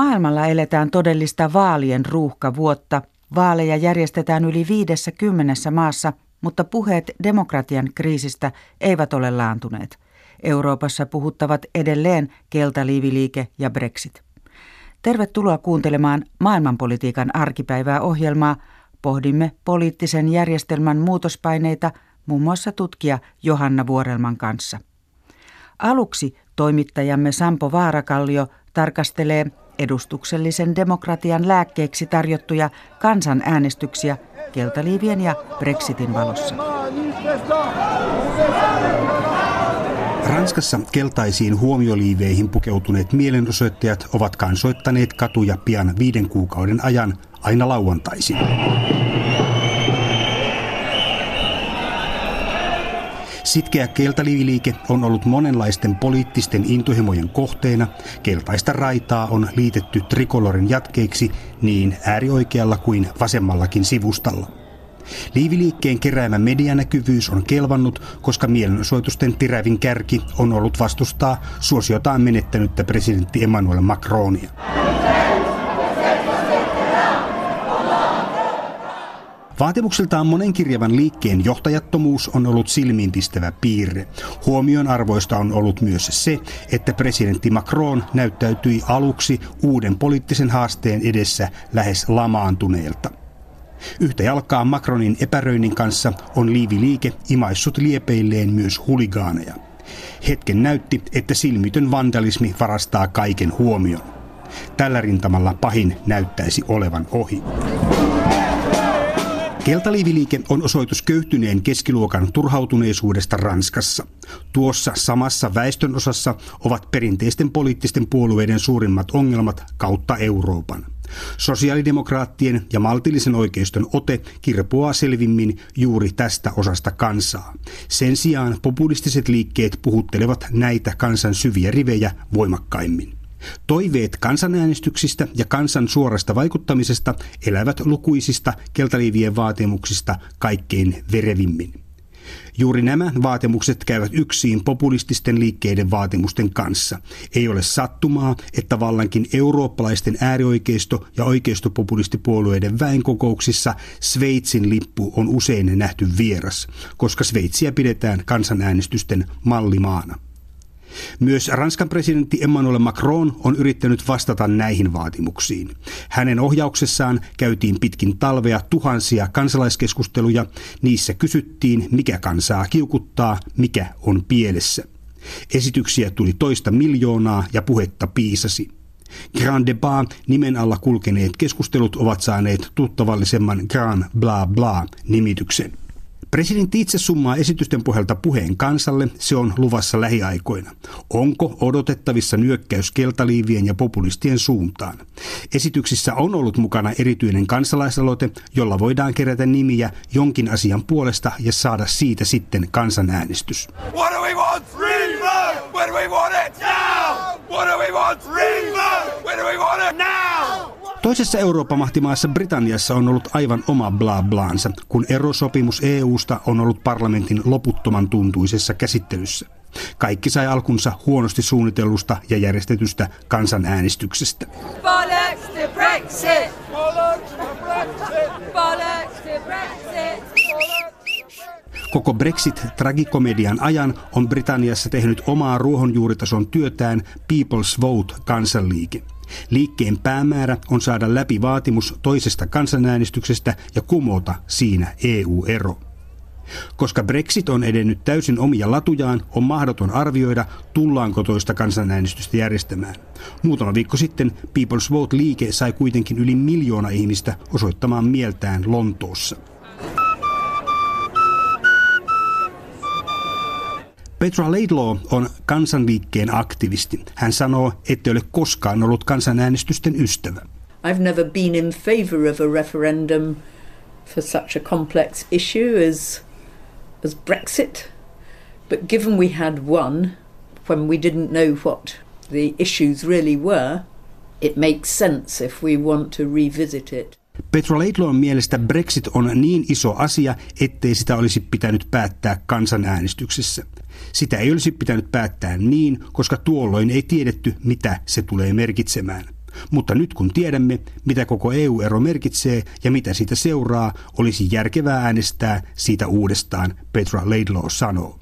Maailmalla eletään todellista vaalien ruuhkavuotta. Vaaleja järjestetään yli viidessä kymmenessä maassa, mutta puheet demokratian kriisistä eivät ole laantuneet. Euroopassa puhuttavat edelleen keltaliiviliike ja Brexit. Tervetuloa kuuntelemaan maailmanpolitiikan arkipäivää ohjelmaa. Pohdimme poliittisen järjestelmän muutospaineita muun muassa tutkija Johanna Vuorelman kanssa. Aluksi toimittajamme Sampo Vaarakallio tarkastelee edustuksellisen demokratian lääkkeeksi tarjottuja kansanäänestyksiä keltaliivien ja Brexitin valossa. Ranskassa keltaisiin huomioliiveihin pukeutuneet mielenosoittajat ovat kansoittaneet katuja pian viiden kuukauden ajan aina lauantaisin. Sitkeä keltaliiviliike on ollut monenlaisten poliittisten intohimojen kohteena. Keltaista raitaa on liitetty trikolorin jatkeiksi niin äärioikealla kuin vasemmallakin sivustalla. Liiviliikkeen keräämä medianäkyvyys on kelvannut, koska mielenosoitusten tirävin kärki on ollut vastustaa suosiotaan menettänyttä presidentti Emmanuel Macronia. Vaatimuksiltaan monenkirjavan liikkeen johtajattomuus on ollut silmiinpistävä piirre. Huomion arvoista on ollut myös se, että presidentti Macron näyttäytyi aluksi uuden poliittisen haasteen edessä lähes lamaantuneelta. Yhtä jalkaa Macronin epäröinnin kanssa on liiviliike imaissut liepeilleen myös huligaaneja. Hetken näytti, että silmitön vandalismi varastaa kaiken huomion. Tällä rintamalla pahin näyttäisi olevan ohi. Keltaliiviliike on osoitus köyhtyneen keskiluokan turhautuneisuudesta Ranskassa. Tuossa samassa väestönosassa ovat perinteisten poliittisten puolueiden suurimmat ongelmat kautta Euroopan. Sosiaalidemokraattien ja maltillisen oikeiston ote kirpoaa selvimmin juuri tästä osasta kansaa. Sen sijaan populistiset liikkeet puhuttelevat näitä kansan syviä rivejä voimakkaimmin. Toiveet kansanäänestyksistä ja kansan suorasta vaikuttamisesta elävät lukuisista keltaliivien vaatimuksista kaikkein verevimmin. Juuri nämä vaatimukset käyvät yksin populististen liikkeiden vaatimusten kanssa. Ei ole sattumaa, että vallankin eurooppalaisten äärioikeisto- ja oikeistopopulistipuolueiden väenkokouksissa Sveitsin lippu on usein nähty vieras, koska Sveitsiä pidetään kansanäänestysten mallimaana. Myös Ranskan presidentti Emmanuel Macron on yrittänyt vastata näihin vaatimuksiin. Hänen ohjauksessaan käytiin pitkin talvea tuhansia kansalaiskeskusteluja. Niissä kysyttiin, mikä kansaa kiukuttaa, mikä on pielessä. Esityksiä tuli toista miljoonaa ja puhetta piisasi. Grand Debat nimen alla kulkeneet keskustelut ovat saaneet tuttavallisemman Grand Bla Bla nimityksen. Presidentti itse summaa esitysten pohjalta puheen kansalle. Se on luvassa lähiaikoina. Onko odotettavissa nyökkäys keltaliivien ja populistien suuntaan? Esityksissä on ollut mukana erityinen kansalaisaloite, jolla voidaan kerätä nimiä jonkin asian puolesta ja saada siitä sitten kansanäänestys. What do we want? When do we want it? Now! What do we want? When do we want it? Now! Toisessa Euroopan mahtimaassa Britanniassa on ollut aivan oma bla blaansa, kun erosopimus EUsta on ollut parlamentin loputtoman tuntuisessa käsittelyssä. Kaikki sai alkunsa huonosti suunnitellusta ja järjestetystä kansanäänestyksestä. Koko Brexit-tragikomedian ajan on Britanniassa tehnyt omaa ruohonjuuritason työtään People's Vote kansanliike. Liikkeen päämäärä on saada läpi vaatimus toisesta kansanäänestyksestä ja kumota siinä EU-ero. Koska Brexit on edennyt täysin omia latujaan, on mahdoton arvioida, tullaanko toista kansanäänestystä järjestämään. Muutama viikko sitten People's Vote-liike sai kuitenkin yli miljoona ihmistä osoittamaan mieltään Lontoossa. Petra Laidlaw on kansanliikkeen aktivisti. Hän sanoo, että ole koskaan ollut kansanäänestysten ystävä. I've never been in favor of a referendum for such a complex issue as as Brexit. But given we had one when we didn't know what the issues really were, it makes sense if we want to revisit it. Petra Laidlawn mielestä Brexit on niin iso asia, ettei sitä olisi pitänyt päättää kansanäänestyksessä. Sitä ei olisi pitänyt päättää niin, koska tuolloin ei tiedetty, mitä se tulee merkitsemään. Mutta nyt kun tiedämme, mitä koko EU-ero merkitsee ja mitä siitä seuraa, olisi järkevää äänestää siitä uudestaan, Petra Laidlaw sanoo.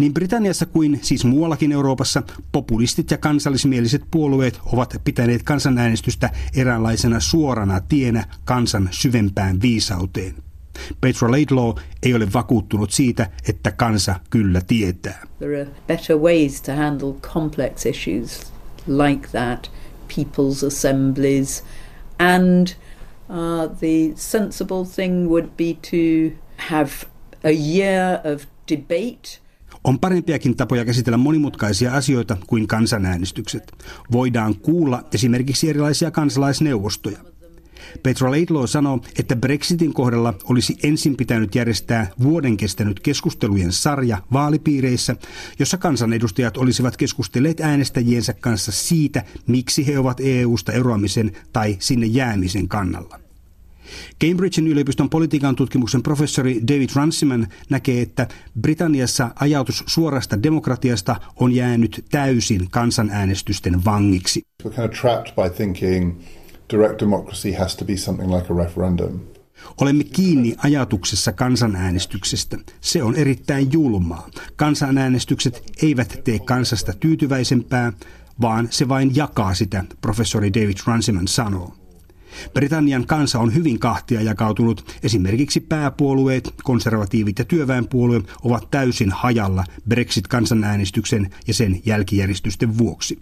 Niin Britanniassa kuin siis muuallakin Euroopassa populistit ja kansallismieliset puolueet ovat pitäneet kansanäänestystä eräänlaisena suorana tienä kansan syvempään viisauteen. Petra Laidlaw ei ole vakuuttunut siitä, että kansa kyllä tietää. There are better ways to handle complex issues like that, people's assemblies, and uh, the sensible thing would be to have a year of debate – on parempiakin tapoja käsitellä monimutkaisia asioita kuin kansanäänestykset. Voidaan kuulla esimerkiksi erilaisia kansalaisneuvostoja. Petra Laidlaw sanoo, että Brexitin kohdalla olisi ensin pitänyt järjestää vuoden kestänyt keskustelujen sarja vaalipiireissä, jossa kansanedustajat olisivat keskustelleet äänestäjiensä kanssa siitä, miksi he ovat EU-sta eroamisen tai sinne jäämisen kannalla. Cambridgein yliopiston politiikan tutkimuksen professori David Runciman näkee, että Britanniassa ajatus suorasta demokratiasta on jäänyt täysin kansanäänestysten vangiksi. We're kind of trapped by thinking direct democracy has to be something like a referendum. Olemme kiinni ajatuksessa kansanäänestyksestä. Se on erittäin julmaa. Kansanäänestykset eivät tee kansasta tyytyväisempää, vaan se vain jakaa sitä, professori David Runciman sanoo. Britannian kansa on hyvin kahtia jakautunut. Esimerkiksi pääpuolueet, konservatiivit ja työväenpuolue ovat täysin hajalla Brexit-kansanäänestyksen ja sen jälkijäristysten vuoksi.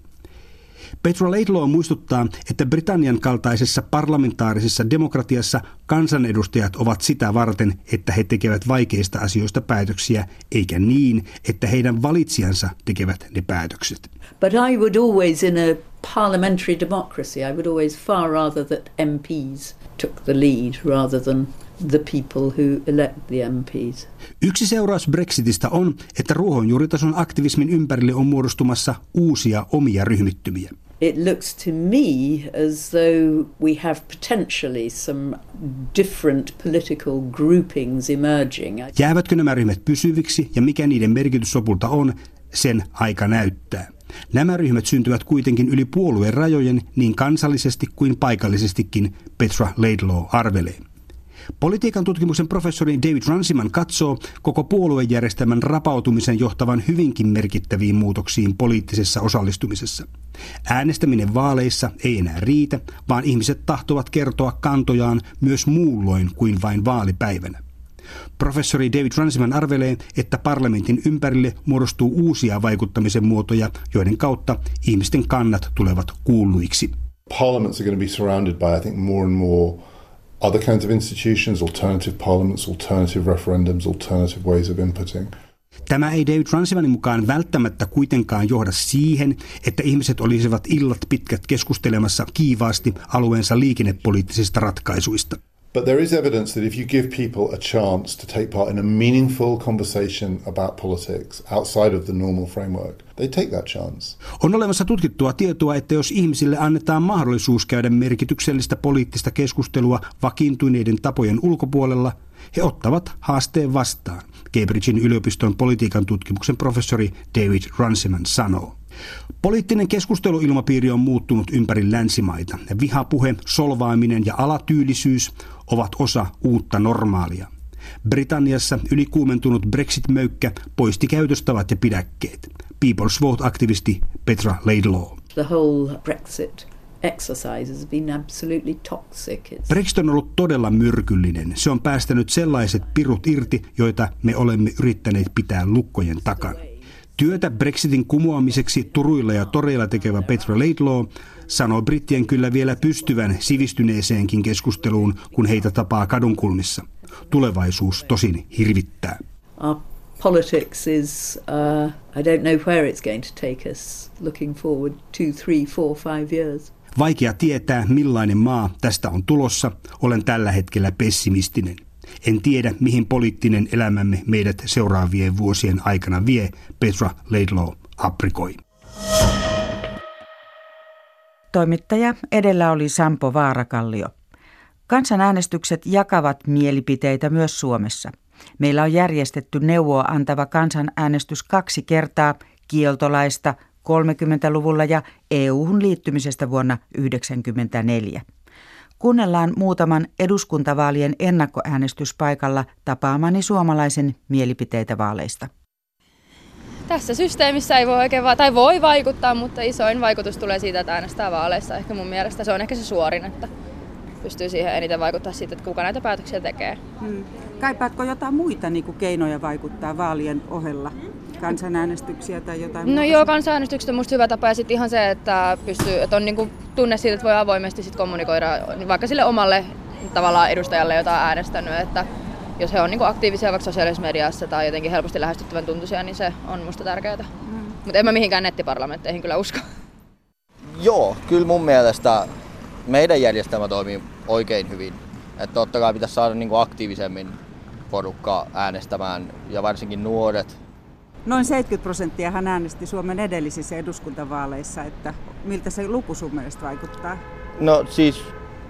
Petra Laidlaw muistuttaa, että Britannian kaltaisessa parlamentaarisessa demokratiassa kansanedustajat ovat sitä varten, että he tekevät vaikeista asioista päätöksiä, eikä niin, että heidän valitsijansa tekevät ne päätökset. But I would always in a parliamentary democracy, I would always far rather that MPs took the lead rather than the people who elect the MPs. Yksi seuraus Brexitistä on, että ruohonjuuritason aktivismin ympärille on muodostumassa uusia omia ryhmittymiä. It looks to me as though we have potentially some different political groupings emerging. Jäävätkö nämä ryhmät pysyviksi ja mikä niiden merkitys lopulta on, sen aika näyttää. Nämä ryhmät syntyvät kuitenkin yli puolueen rajojen niin kansallisesti kuin paikallisestikin, Petra Laidlaw arvelee. Politiikan tutkimuksen professori David Runciman katsoo koko puoluejärjestelmän rapautumisen johtavan hyvinkin merkittäviin muutoksiin poliittisessa osallistumisessa. Äänestäminen vaaleissa ei enää riitä, vaan ihmiset tahtovat kertoa kantojaan myös muulloin kuin vain vaalipäivänä. Professori David Runciman arvelee, että parlamentin ympärille muodostuu uusia vaikuttamisen muotoja, joiden kautta ihmisten kannat tulevat kuulluiksi. Parliaments are going to be surrounded by, I think, more and more other kinds of institutions, alternative parliaments, alternative referendums, alternative ways of inputting. Tämä ei David Runcimanin mukaan välttämättä kuitenkaan johda siihen, että ihmiset olisivat illat pitkät keskustelemassa kiivaasti alueensa liikennepoliittisista ratkaisuista. But there is evidence that if you give people a chance to take part in a meaningful conversation about politics outside of the normal framework, they take that chance. On olemassa tutkittua tietoa, että jos ihmisille annetaan mahdollisuus käydä merkityksellistä poliittista keskustelua vakiintuneiden tapojen ulkopuolella, he ottavat haasteen vastaan, Cambridgein yliopiston politiikan tutkimuksen professori David Runciman sanoo. Poliittinen keskusteluilmapiiri on muuttunut ympäri länsimaita. Vihapuhe, solvaaminen ja alatyylisyys ovat osa uutta normaalia. Britanniassa ylikuumentunut Brexit-möykkä poisti käytöstavat ja pidäkkeet. People's Vote-aktivisti Petra Laidlaw. The whole Brexit. Brexit on ollut todella myrkyllinen. Se on päästänyt sellaiset pirut irti, joita me olemme yrittäneet pitää lukkojen takana. Työtä Brexitin kumoamiseksi turuilla ja toreilla tekevä Petra Laidlaw sanoo brittien kyllä vielä pystyvän sivistyneeseenkin keskusteluun, kun heitä tapaa kadunkulmissa. Tulevaisuus tosin hirvittää. Our politics is, uh, I don't know where it's going to take us looking forward two, three, four, five years. Vaikea tietää, millainen maa tästä on tulossa. Olen tällä hetkellä pessimistinen. En tiedä, mihin poliittinen elämämme meidät seuraavien vuosien aikana vie, Petra Laidlaw aprikoi. Toimittaja edellä oli Sampo Vaarakallio. Kansanäänestykset jakavat mielipiteitä myös Suomessa. Meillä on järjestetty neuvoa antava kansanäänestys kaksi kertaa kieltolaista 30-luvulla ja EU-hun liittymisestä vuonna 1994. Kuunnellaan muutaman eduskuntavaalien ennakkoäänestyspaikalla tapaamani suomalaisen mielipiteitä vaaleista. Tässä systeemissä ei voi oikein va- tai voi vaikuttaa, mutta isoin vaikutus tulee siitä, että äänestää vaaleissa. Ehkä mun mielestä se on ehkä se suorin, että pystyy siihen eniten vaikuttaa siitä, että kuka näitä päätöksiä tekee. Hmm. Kaipaatko jotain muita niin kuin keinoja vaikuttaa vaalien ohella? Kansanäänestyksiä tai jotain No muuta? joo, kansanäänestykset on musta hyvä tapa ja sitten ihan se, että, pystyy, että on niin kuin tunne siitä, että voi avoimesti sit kommunikoida vaikka sille omalle tavallaan edustajalle, jota on äänestänyt, että jos he on niin aktiivisia vaikka sosiaalisessa mediassa tai jotenkin helposti lähestyttävän tuntuisia, niin se on musta tärkeää. Mm. Mutta en mä mihinkään nettiparlamentteihin kyllä usko. Joo, kyllä mun mielestä meidän järjestelmä toimii oikein hyvin. Että totta kai pitäisi saada niin kuin aktiivisemmin porukka äänestämään ja varsinkin nuoret. Noin 70 prosenttia hän äänesti Suomen edellisissä eduskuntavaaleissa, että miltä se luku sun mielestä vaikuttaa? No siis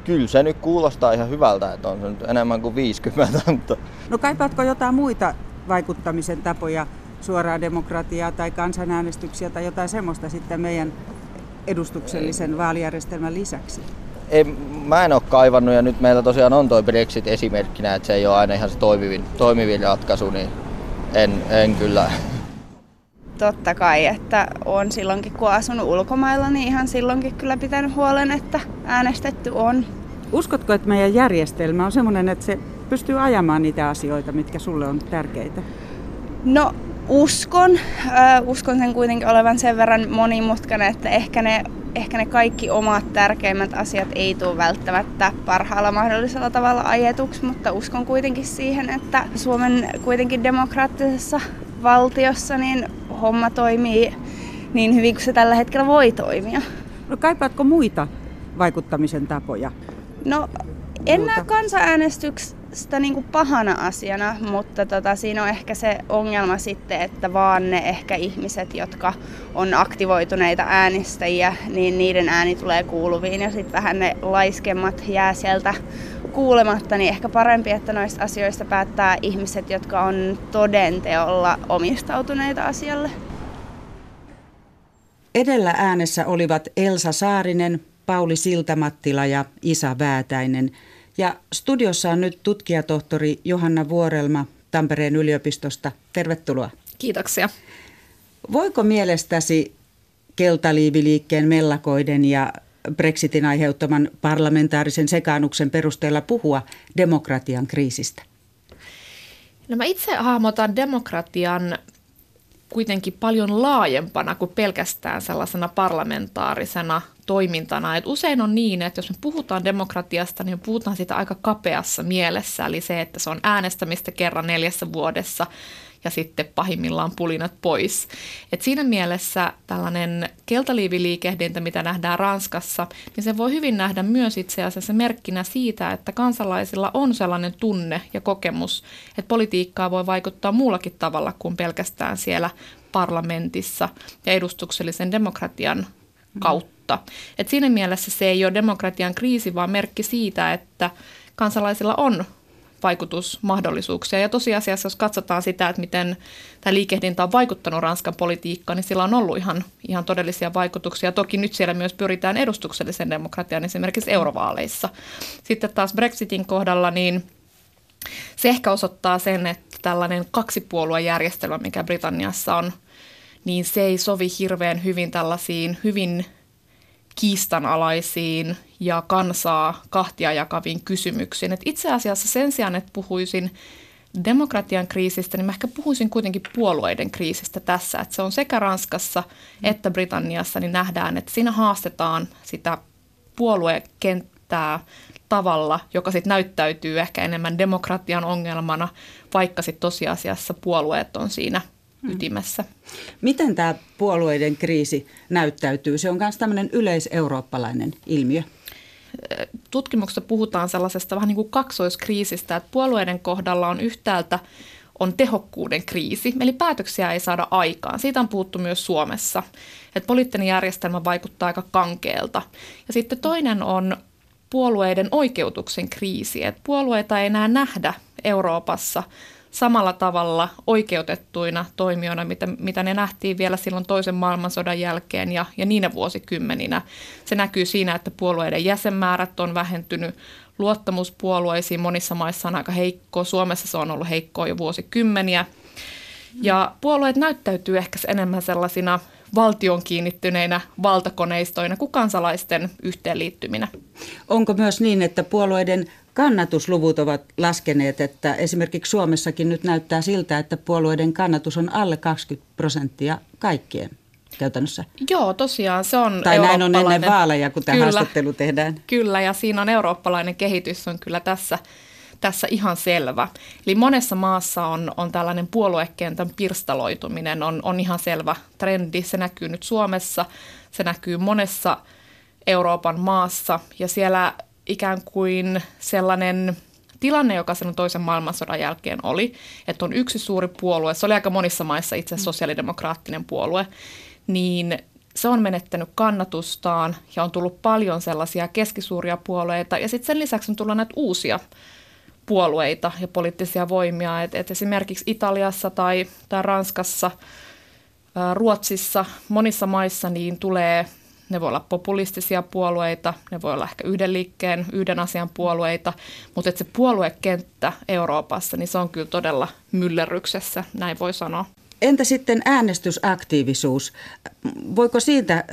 kyllä se nyt kuulostaa ihan hyvältä, että on se nyt enemmän kuin 50. Mutta... No kaipaatko jotain muita vaikuttamisen tapoja, suoraa demokratiaa tai kansanäänestyksiä tai jotain semmoista sitten meidän edustuksellisen vaalijärjestelmän lisäksi? Ei, mä en ole kaivannut ja nyt meillä tosiaan on toi Brexit esimerkkinä, että se ei ole aina ihan se toimivin, toimivin ratkaisu, niin en, en kyllä. Totta kai, että on silloinkin kun asunut ulkomailla, niin ihan silloinkin kyllä pitänyt huolen, että äänestetty on. Uskotko, että meidän järjestelmä on sellainen, että se pystyy ajamaan niitä asioita, mitkä sulle on tärkeitä? No uskon. Uskon sen kuitenkin olevan sen verran monimutkainen, että ehkä ne, ehkä ne kaikki omat tärkeimmät asiat ei tule välttämättä parhaalla mahdollisella tavalla ajetuksi, mutta uskon kuitenkin siihen, että Suomen kuitenkin demokraattisessa valtiossa niin homma toimii niin hyvin kuin se tällä hetkellä voi toimia. No kaipaatko muita vaikuttamisen tapoja? No en näe kansanäänestyksestä niin kuin pahana asiana, mutta tota, siinä on ehkä se ongelma sitten, että vaan ne ehkä ihmiset, jotka on aktivoituneita äänestäjiä, niin niiden ääni tulee kuuluviin ja sitten vähän ne laiskemmat jää sieltä kuulematta, niin ehkä parempi, että noista asioista päättää ihmiset, jotka on todenteolla omistautuneita asialle. Edellä äänessä olivat Elsa Saarinen, Pauli Siltamattila ja Isa Väätäinen. Ja studiossa on nyt tutkijatohtori Johanna Vuorelma Tampereen yliopistosta. Tervetuloa. Kiitoksia. Voiko mielestäsi keltaliiviliikkeen mellakoiden ja Brexitin aiheuttaman parlamentaarisen sekaannuksen perusteella puhua demokratian kriisistä? No mä itse hahmotan demokratian kuitenkin paljon laajempana kuin pelkästään sellaisena parlamentaarisena toimintana. Et usein on niin, että jos me puhutaan demokratiasta, niin me puhutaan sitä aika kapeassa mielessä, eli se, että se on äänestämistä kerran neljässä vuodessa ja sitten pahimmillaan pulinat pois. Et siinä mielessä tällainen keltaliiviliikehdintä, mitä nähdään Ranskassa, niin se voi hyvin nähdä myös itse asiassa merkkinä siitä, että kansalaisilla on sellainen tunne ja kokemus, että politiikkaa voi vaikuttaa muullakin tavalla kuin pelkästään siellä parlamentissa ja edustuksellisen demokratian kautta. Et siinä mielessä se ei ole demokratian kriisi, vaan merkki siitä, että kansalaisilla on vaikutusmahdollisuuksia. Ja tosiasiassa, jos katsotaan sitä, että miten tämä liikehdintä on vaikuttanut Ranskan politiikkaan, niin sillä on ollut ihan, ihan todellisia vaikutuksia. Toki nyt siellä myös pyritään edustuksellisen demokratian esimerkiksi eurovaaleissa. Sitten taas Brexitin kohdalla, niin se ehkä osoittaa sen, että tällainen kaksipuoluejärjestelmä, mikä Britanniassa on, niin se ei sovi hirveän hyvin tällaisiin hyvin kiistanalaisiin ja kansaa kahtia jakaviin kysymyksiin. Et itse asiassa sen sijaan, että puhuisin demokratian kriisistä, niin mä ehkä puhuisin kuitenkin puolueiden kriisistä tässä. Että se on sekä Ranskassa että Britanniassa, niin nähdään, että siinä haastetaan sitä puoluekenttää tavalla, joka sitten näyttäytyy ehkä enemmän demokratian ongelmana, vaikka sitten tosiasiassa puolueet on siinä. Ytimessä. Miten tämä puolueiden kriisi näyttäytyy? Se on myös tämmöinen yleiseurooppalainen ilmiö. Tutkimuksessa puhutaan sellaisesta vähän niin kuin kaksoiskriisistä, että puolueiden kohdalla on yhtäältä on tehokkuuden kriisi, eli päätöksiä ei saada aikaan. Siitä on puhuttu myös Suomessa, että poliittinen järjestelmä vaikuttaa aika kankeelta. Ja sitten toinen on puolueiden oikeutuksen kriisi, että puolueita ei enää nähdä Euroopassa samalla tavalla oikeutettuina toimijoina, mitä, mitä ne nähtiin vielä silloin toisen maailmansodan jälkeen ja, ja niinä vuosikymmeninä. Se näkyy siinä, että puolueiden jäsenmäärät on vähentynyt, luottamuspuolueisiin monissa maissa on aika heikko, Suomessa se on ollut heikkoa jo vuosikymmeniä. Ja puolueet näyttäytyy ehkä enemmän sellaisina valtion kiinnittyneinä valtakoneistoina kuin kansalaisten yhteenliittyminä. Onko myös niin, että puolueiden kannatusluvut ovat laskeneet, että esimerkiksi Suomessakin nyt näyttää siltä, että puolueiden kannatus on alle 20 prosenttia kaikkien käytännössä. Joo, tosiaan se on Tai näin on ennen vaaleja, kun tämä haastattelu tehdään. Kyllä, ja siinä on eurooppalainen kehitys on kyllä tässä, tässä ihan selvä. Eli monessa maassa on, on tällainen puoluekentän pirstaloituminen, on, on ihan selvä trendi. Se näkyy nyt Suomessa, se näkyy monessa Euroopan maassa, ja siellä ikään kuin sellainen tilanne, joka sen toisen maailmansodan jälkeen oli, että on yksi suuri puolue, se oli aika monissa maissa itse asiassa sosiaalidemokraattinen puolue, niin se on menettänyt kannatustaan ja on tullut paljon sellaisia keskisuuria puolueita ja sitten sen lisäksi on tullut näitä uusia puolueita ja poliittisia voimia, että et esimerkiksi Italiassa tai, tai Ranskassa, Ruotsissa, monissa maissa niin tulee ne voi olla populistisia puolueita, ne voi olla ehkä yhden liikkeen, yhden asian puolueita, mutta se puoluekenttä Euroopassa, niin se on kyllä todella myllerryksessä, näin voi sanoa. Entä sitten äänestysaktiivisuus? Voiko siitä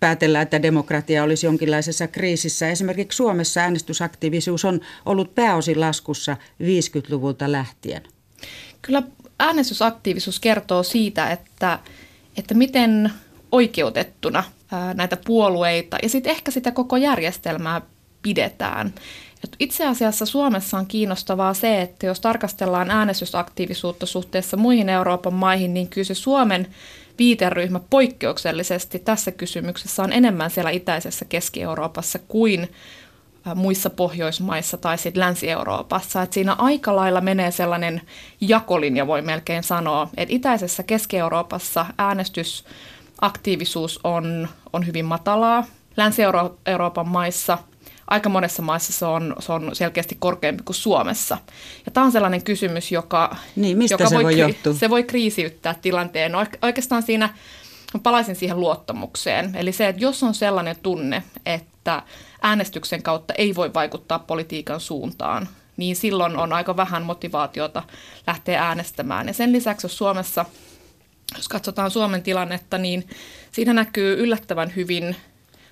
päätellä, että demokratia olisi jonkinlaisessa kriisissä? Esimerkiksi Suomessa äänestysaktiivisuus on ollut pääosin laskussa 50-luvulta lähtien. Kyllä äänestysaktiivisuus kertoo siitä, että, että miten oikeutettuna näitä puolueita ja sitten ehkä sitä koko järjestelmää pidetään. Et itse asiassa Suomessa on kiinnostavaa se, että jos tarkastellaan äänestysaktiivisuutta suhteessa muihin Euroopan maihin, niin kyllä se Suomen viiteryhmä poikkeuksellisesti tässä kysymyksessä on enemmän siellä itäisessä Keski-Euroopassa kuin muissa Pohjoismaissa tai sitten Länsi-Euroopassa. Et siinä aika lailla menee sellainen jakolinja, voi melkein sanoa, että itäisessä Keski-Euroopassa äänestysaktiivisuus on, on hyvin matalaa. Länsi-Euroopan maissa – aika monessa maissa se on, se on selkeästi korkeampi kuin Suomessa. Ja tämä on sellainen kysymys, joka, niin, mistä joka se voi, voi johtua? Se voi kriisiyttää tilanteen. Oikeastaan siinä palaisin siihen luottamukseen. Eli se, että jos on sellainen tunne, että äänestyksen kautta ei voi vaikuttaa politiikan suuntaan, niin silloin on aika vähän motivaatiota lähteä äänestämään. Ja sen lisäksi, jos Suomessa, jos katsotaan Suomen tilannetta, niin siinä näkyy yllättävän hyvin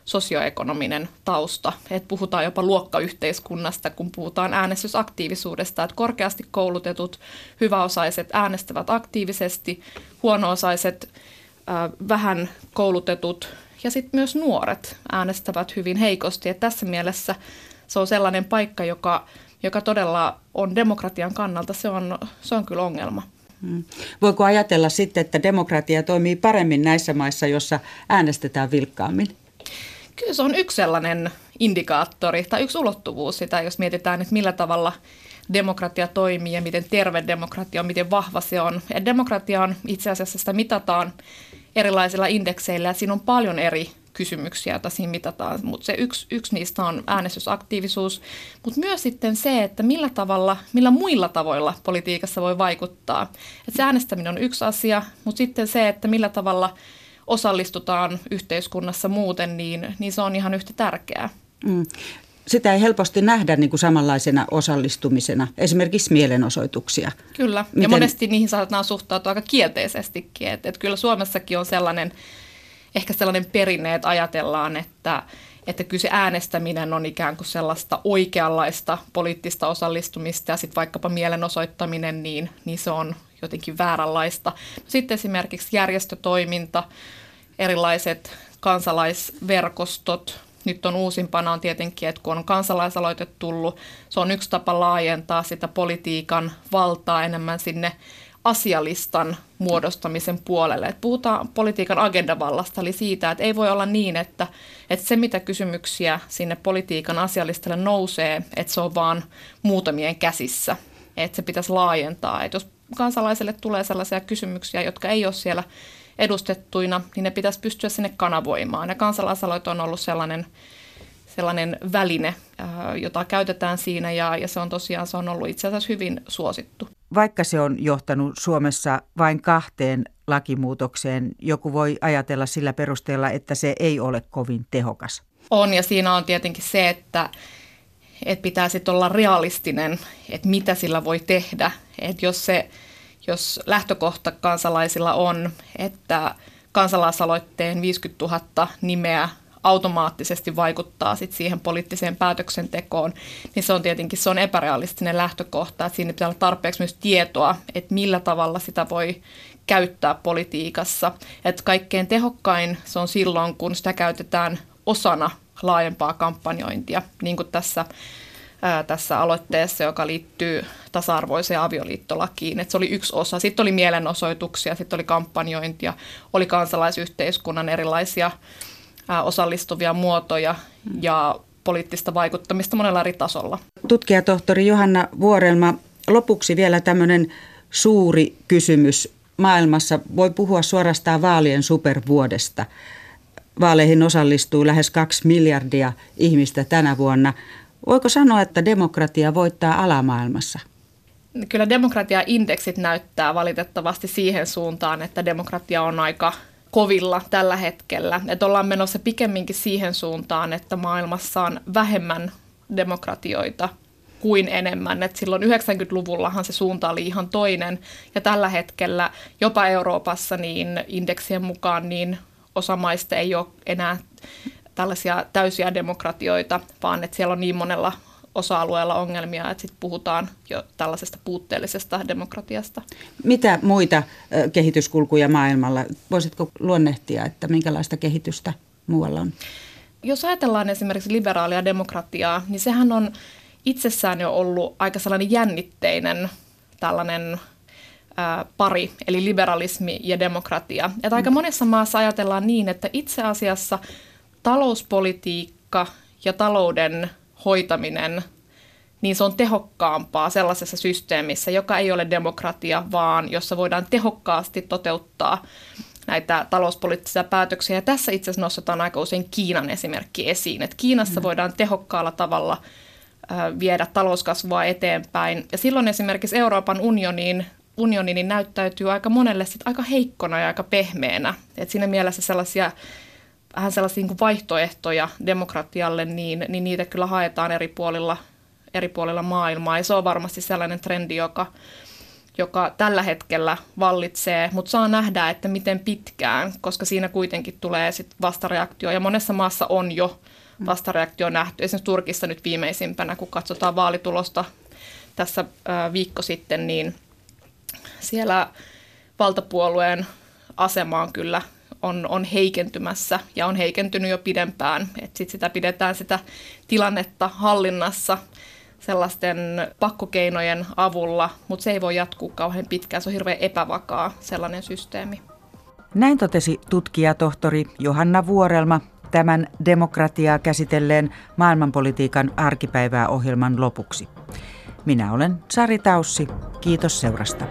sosioekonominen tausta. Et puhutaan jopa luokkayhteiskunnasta, kun puhutaan äänestysaktiivisuudesta, että korkeasti koulutetut, hyväosaiset äänestävät aktiivisesti, huonoosaiset, vähän koulutetut ja sitten myös nuoret äänestävät hyvin heikosti. Et tässä mielessä se on sellainen paikka, joka, joka todella on demokratian kannalta, se on, se on kyllä ongelma. Hmm. Voiko ajatella sitten, että demokratia toimii paremmin näissä maissa, jossa äänestetään vilkkaammin? Kyllä se on yksi sellainen indikaattori tai yksi ulottuvuus sitä, jos mietitään, että millä tavalla demokratia toimii ja miten terve demokratia on, miten vahva se on. Ja demokratia on itse asiassa sitä mitataan erilaisilla indekseillä ja siinä on paljon eri kysymyksiä, joita siinä mitataan, mutta se yksi, yksi niistä on äänestysaktiivisuus, mutta myös sitten se, että millä tavalla, millä muilla tavoilla politiikassa voi vaikuttaa. Et se äänestäminen on yksi asia, mutta sitten se, että millä tavalla – osallistutaan yhteiskunnassa muuten, niin, niin se on ihan yhtä tärkeää. Mm. Sitä ei helposti nähdä niin kuin samanlaisena osallistumisena, esimerkiksi mielenosoituksia. Kyllä, Miten... ja monesti niihin saatetaan suhtautua aika kielteisestikin. Että, että kyllä Suomessakin on sellainen, ehkä sellainen perinne, että ajatellaan, että, että kyllä se äänestäminen on ikään kuin sellaista oikeanlaista poliittista osallistumista ja sitten vaikkapa mielenosoittaminen, niin, niin se on jotenkin vääränlaista. Sitten esimerkiksi järjestötoiminta, erilaiset kansalaisverkostot, nyt on uusimpana on tietenkin, että kun on kansalaisaloite tullut, se on yksi tapa laajentaa sitä politiikan valtaa enemmän sinne asialistan muodostamisen puolelle. Et puhutaan politiikan agendavallasta, eli siitä, että ei voi olla niin, että, että se mitä kysymyksiä sinne politiikan asialistalle nousee, että se on vaan muutamien käsissä. Että se pitäisi laajentaa. Että jos kansalaiselle tulee sellaisia kysymyksiä, jotka ei ole siellä edustettuina, niin ne pitäisi pystyä sinne kanavoimaan. Ja kansalaisaloite on ollut sellainen, sellainen väline, jota käytetään siinä ja, ja se on tosiaan se on ollut itse asiassa hyvin suosittu. Vaikka se on johtanut Suomessa vain kahteen lakimuutokseen, joku voi ajatella sillä perusteella, että se ei ole kovin tehokas. On ja siinä on tietenkin se, että, että pitää sitten olla realistinen, että mitä sillä voi tehdä. Että jos, se, jos lähtökohta kansalaisilla on, että kansalaisaloitteen 50 000 nimeä automaattisesti vaikuttaa sit siihen poliittiseen päätöksentekoon, niin se on tietenkin se on epärealistinen lähtökohta, että siinä pitää olla tarpeeksi myös tietoa, että millä tavalla sitä voi käyttää politiikassa. Että kaikkein tehokkain se on silloin, kun sitä käytetään osana laajempaa kampanjointia, niin kuin tässä, ää, tässä aloitteessa, joka liittyy tasa-arvoiseen avioliittolakiin. Et se oli yksi osa. Sitten oli mielenosoituksia, sitten oli kampanjointia, oli kansalaisyhteiskunnan erilaisia osallistuvia muotoja ja poliittista vaikuttamista monella eri tasolla. Tutkijatohtori Johanna Vuorelma, lopuksi vielä tämmöinen suuri kysymys maailmassa. Voi puhua suorastaan vaalien supervuodesta. Vaaleihin osallistuu lähes kaksi miljardia ihmistä tänä vuonna. Voiko sanoa, että demokratia voittaa alamaailmassa? Kyllä demokratiaindeksit näyttää valitettavasti siihen suuntaan, että demokratia on aika kovilla tällä hetkellä. Että ollaan menossa pikemminkin siihen suuntaan, että maailmassa on vähemmän demokratioita kuin enemmän. Et silloin 90-luvullahan se suunta oli ihan toinen ja tällä hetkellä jopa Euroopassa niin indeksien mukaan niin osa maista ei ole enää tällaisia täysiä demokratioita, vaan että siellä on niin monella osa-alueella ongelmia, että sitten puhutaan jo tällaisesta puutteellisesta demokratiasta. Mitä muita kehityskulkuja maailmalla? Voisitko luonnehtia, että minkälaista kehitystä muualla on? Jos ajatellaan esimerkiksi liberaalia demokratiaa, niin sehän on itsessään jo ollut aika sellainen jännitteinen tällainen ää, pari, eli liberalismi ja demokratia. Että aika monessa maassa ajatellaan niin, että itse asiassa talouspolitiikka ja talouden hoitaminen, niin se on tehokkaampaa sellaisessa systeemissä, joka ei ole demokratia, vaan jossa voidaan tehokkaasti toteuttaa näitä talouspoliittisia päätöksiä. Ja tässä itse asiassa nostetaan aika usein Kiinan esimerkki esiin, että Kiinassa mm. voidaan tehokkaalla tavalla viedä talouskasvua eteenpäin. Ja silloin esimerkiksi Euroopan unioniin unioni niin näyttäytyy aika monelle sit aika heikkona ja aika pehmeänä. Et siinä mielessä sellaisia vähän sellaisia niin vaihtoehtoja demokratialle, niin, niin niitä kyllä haetaan eri puolilla, eri puolilla maailmaa. Ja se on varmasti sellainen trendi, joka, joka tällä hetkellä vallitsee, mutta saa nähdä, että miten pitkään, koska siinä kuitenkin tulee sit vastareaktio. Ja monessa maassa on jo vastareaktio nähty. Esimerkiksi Turkissa nyt viimeisimpänä, kun katsotaan vaalitulosta tässä viikko sitten, niin siellä valtapuolueen asema on kyllä on, on heikentymässä ja on heikentynyt jo pidempään. Et sit sitä pidetään sitä tilannetta hallinnassa sellaisten pakkokeinojen avulla, mutta se ei voi jatkuu kauhean pitkään. Se on hirveän epävakaa sellainen systeemi. Näin totesi tutkija tohtori Johanna Vuorelma tämän demokratiaa käsitelleen maailmanpolitiikan arkipäivää ohjelman lopuksi. Minä olen Sari Taussi. Kiitos seurasta.